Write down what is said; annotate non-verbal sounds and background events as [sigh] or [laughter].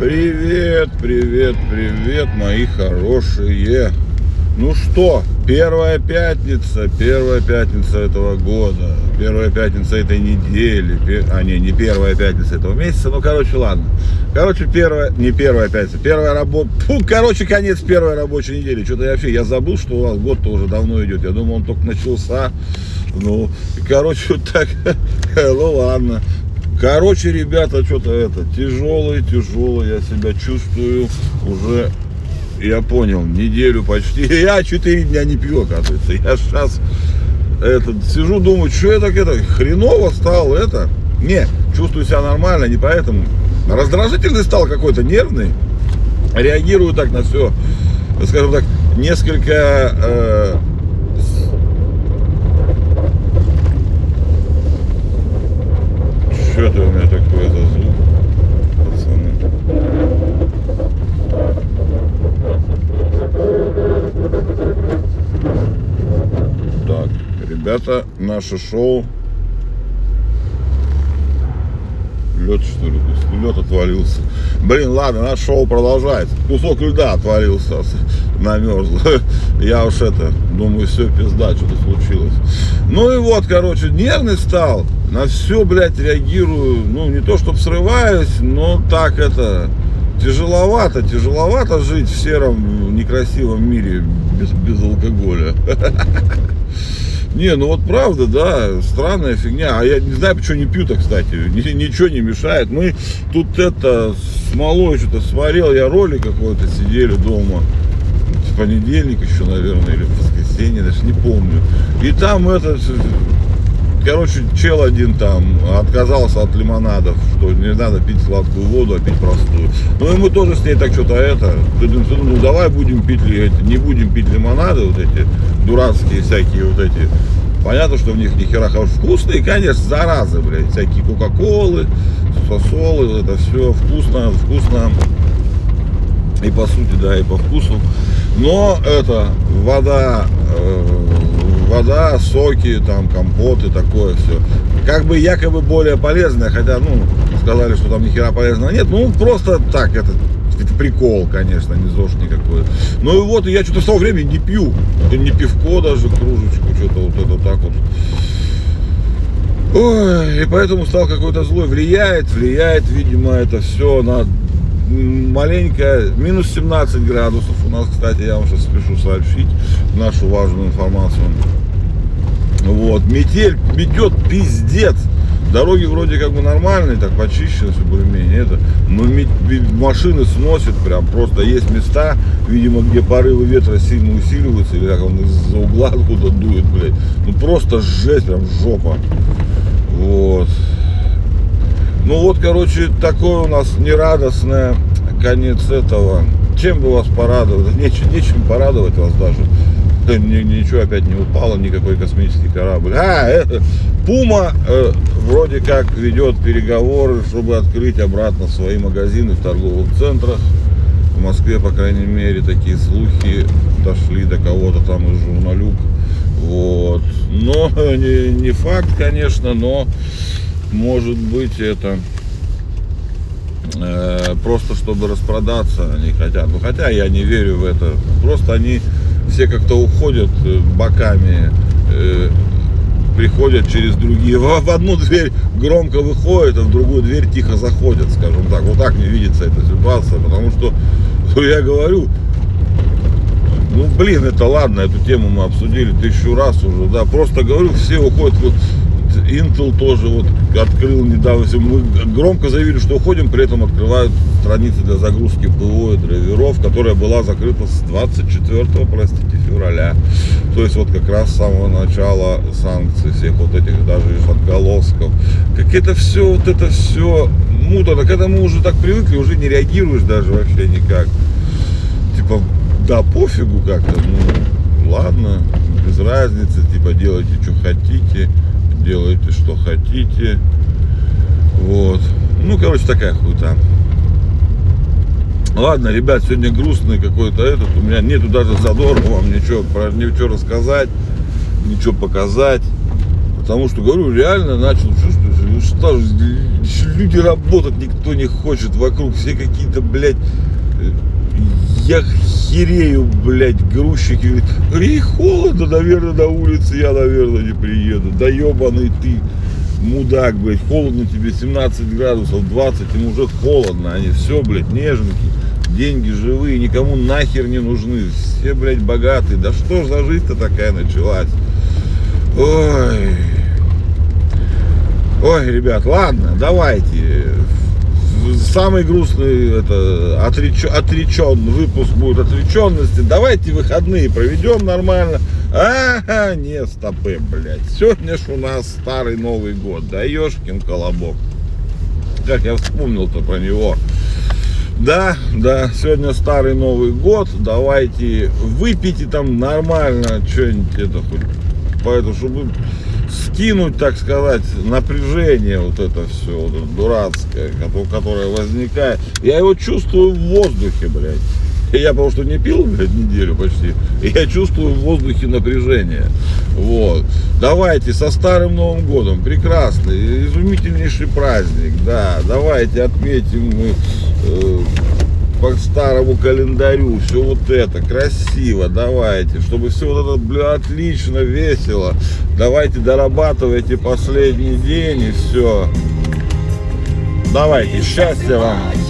Привет, привет, привет, мои хорошие. Ну что, первая пятница, первая пятница этого года, первая пятница этой недели, а не, не первая пятница этого месяца, ну, короче, ладно. Короче, первая, не первая пятница, первая работа, фу, короче, конец первой рабочей недели. Что-то я вообще, я забыл, что у вас год-то уже давно идет, я думал, он только начался. Ну, короче, вот так, [laughs] ну, ладно. Короче, ребята, что-то это, тяжелый, тяжелый, я себя чувствую уже я понял, неделю почти. [laughs] Я 4 дня не пью, оказывается. Я сейчас этот, сижу, думаю, что я так это, хреново стал, это. Не, чувствую себя нормально, не поэтому. Раздражительный стал какой-то, нервный. Реагирую так на все, скажем так, несколько... э, что это у меня такое за звук, пацаны? Так, ребята, наше шоу. Лед что ли? Лед отвалился. Блин, ладно, наше шоу продолжается. Кусок льда отвалился, намерз. [laughs] Я уж это, думаю, все, пизда, что-то случилось. Ну и вот, короче, нервный стал. На все, блядь, реагирую. Ну, не то, чтобы срываюсь, но так это... Тяжеловато, тяжеловато жить в сером некрасивом мире без, без алкоголя. [laughs] Не, ну вот правда, да, странная фигня. А я не знаю, почему не пью-то, кстати. [laughs] Ни- Ничего не мешает. Мы тут это с малой что-то сварил, я ролик какой-то сидели дома. В понедельник еще, наверное, или в воскресенье, даже не помню. И там этот, короче, чел один там отказался от лимонадов, что не надо пить сладкую воду, а пить простую. Ну и мы тоже с ней так что-то это, ну давай будем пить, ли эти, не будем пить лимонады, вот эти дурацкие всякие вот эти. Понятно, что в них ни хера хорошо. Вкусные, конечно, заразы, блядь, всякие кока-колы, сосолы, это все вкусно, вкусно. И по сути, да, и по вкусу. Но это вода, э, вода, соки, там, компоты, такое все. Как бы якобы более полезное, хотя, ну, сказали, что там ни хера полезного нет. Ну, просто так, это, это прикол, конечно, не ЗОЖ никакой. Ну и вот, я что-то с того времени не пью. Не пивко даже, кружечку, что-то вот это так вот. Ой, и поэтому стал какой-то злой. Влияет, влияет, видимо, это все на м, маленько, минус 17 градусов у нас, кстати, я вам сейчас спешу сообщить нашу важную информацию. Вот, метель метет пиздец. Дороги вроде как бы нормальные, так почищены, все более-менее это. Но машины сносят прям, просто есть места, видимо, где порывы ветра сильно усиливаются, или как он из-за угла [laughs] откуда дует, блядь. Ну просто жесть, прям жопа. Вот. Ну вот, короче, такое у нас нерадостное конец этого. Чем бы вас порадовать? Нечем, нечем порадовать вас даже. Да ни- ничего опять не упало, никакой космический корабль. А, это, Пума э, вроде как ведет переговоры, чтобы открыть обратно свои магазины в торговых центрах. В Москве, по крайней мере, такие слухи дошли до кого-то там из журналюк. Вот. Но [laughs] не, не факт, конечно, но может быть это э, просто чтобы распродаться они хотят. Ну хотя я не верю в это. Просто они все как-то уходят э, боками, э, приходят через другие. В, в одну дверь громко выходят, а в другую дверь тихо заходят, скажем так. Вот так мне видится эта ситуация, потому что [laughs] ну, я говорю, ну, блин, это ладно, эту тему мы обсудили тысячу раз уже, да. Просто говорю, все уходят. Вот Intel тоже вот открыл недавно. Мы громко заявили, что уходим, при этом открывают страницы для загрузки ПО и драйверов, которая была закрыта с 24, простите, февраля. То есть вот как раз с самого начала санкций, всех вот этих даже из отголосков. Как это все, вот это все муторно. К этому уже так привыкли, уже не реагируешь даже вообще никак. Типа, да, пофигу как-то, ну, ладно, без разницы, типа, делайте, что хотите, делайте, что хотите, вот. Ну, короче, такая хуйта. Ладно, ребят, сегодня грустный какой-то этот, у меня нету даже задора вам ничего, про ничего рассказать, ничего показать. Потому что, говорю, реально начал чувствовать, что люди работать никто не хочет вокруг, все какие-то, блядь, я херею, блядь, грузчики. Говорит, Ей холодно, наверное, на улице я, наверное, не приеду. Да ебаный ты, мудак, блядь, холодно тебе 17 градусов, 20, им уже холодно. Они все, блядь, неженки, деньги живые, никому нахер не нужны. Все, блядь, богатые. Да что за жизнь-то такая началась? Ой. Ой, ребят, ладно, давайте. Самый грустный это отреч... отречен выпуск будет отреченности. Давайте выходные проведем нормально. Ага, не стопы, блядь. Сегодня ж у нас старый Новый год. Да ешкин колобок. Как я вспомнил-то про него. Да, да, сегодня старый Новый год. Давайте выпейте там нормально что-нибудь это хоть. Поэтому, чтобы скинуть, так сказать, напряжение вот это все, вот это дурацкое, кото- которое возникает. Я его чувствую в воздухе, блядь. Я потому что не пил, блядь, неделю почти. И я чувствую в воздухе напряжение. Вот. Давайте со Старым Новым Годом. Прекрасный, изумительнейший праздник. Да, давайте отметим мы э, по старому календарю, все вот это, красиво, давайте, чтобы все вот это, бля, отлично, весело, давайте дорабатывайте последний день и все. Давайте, счастья вам! Лишь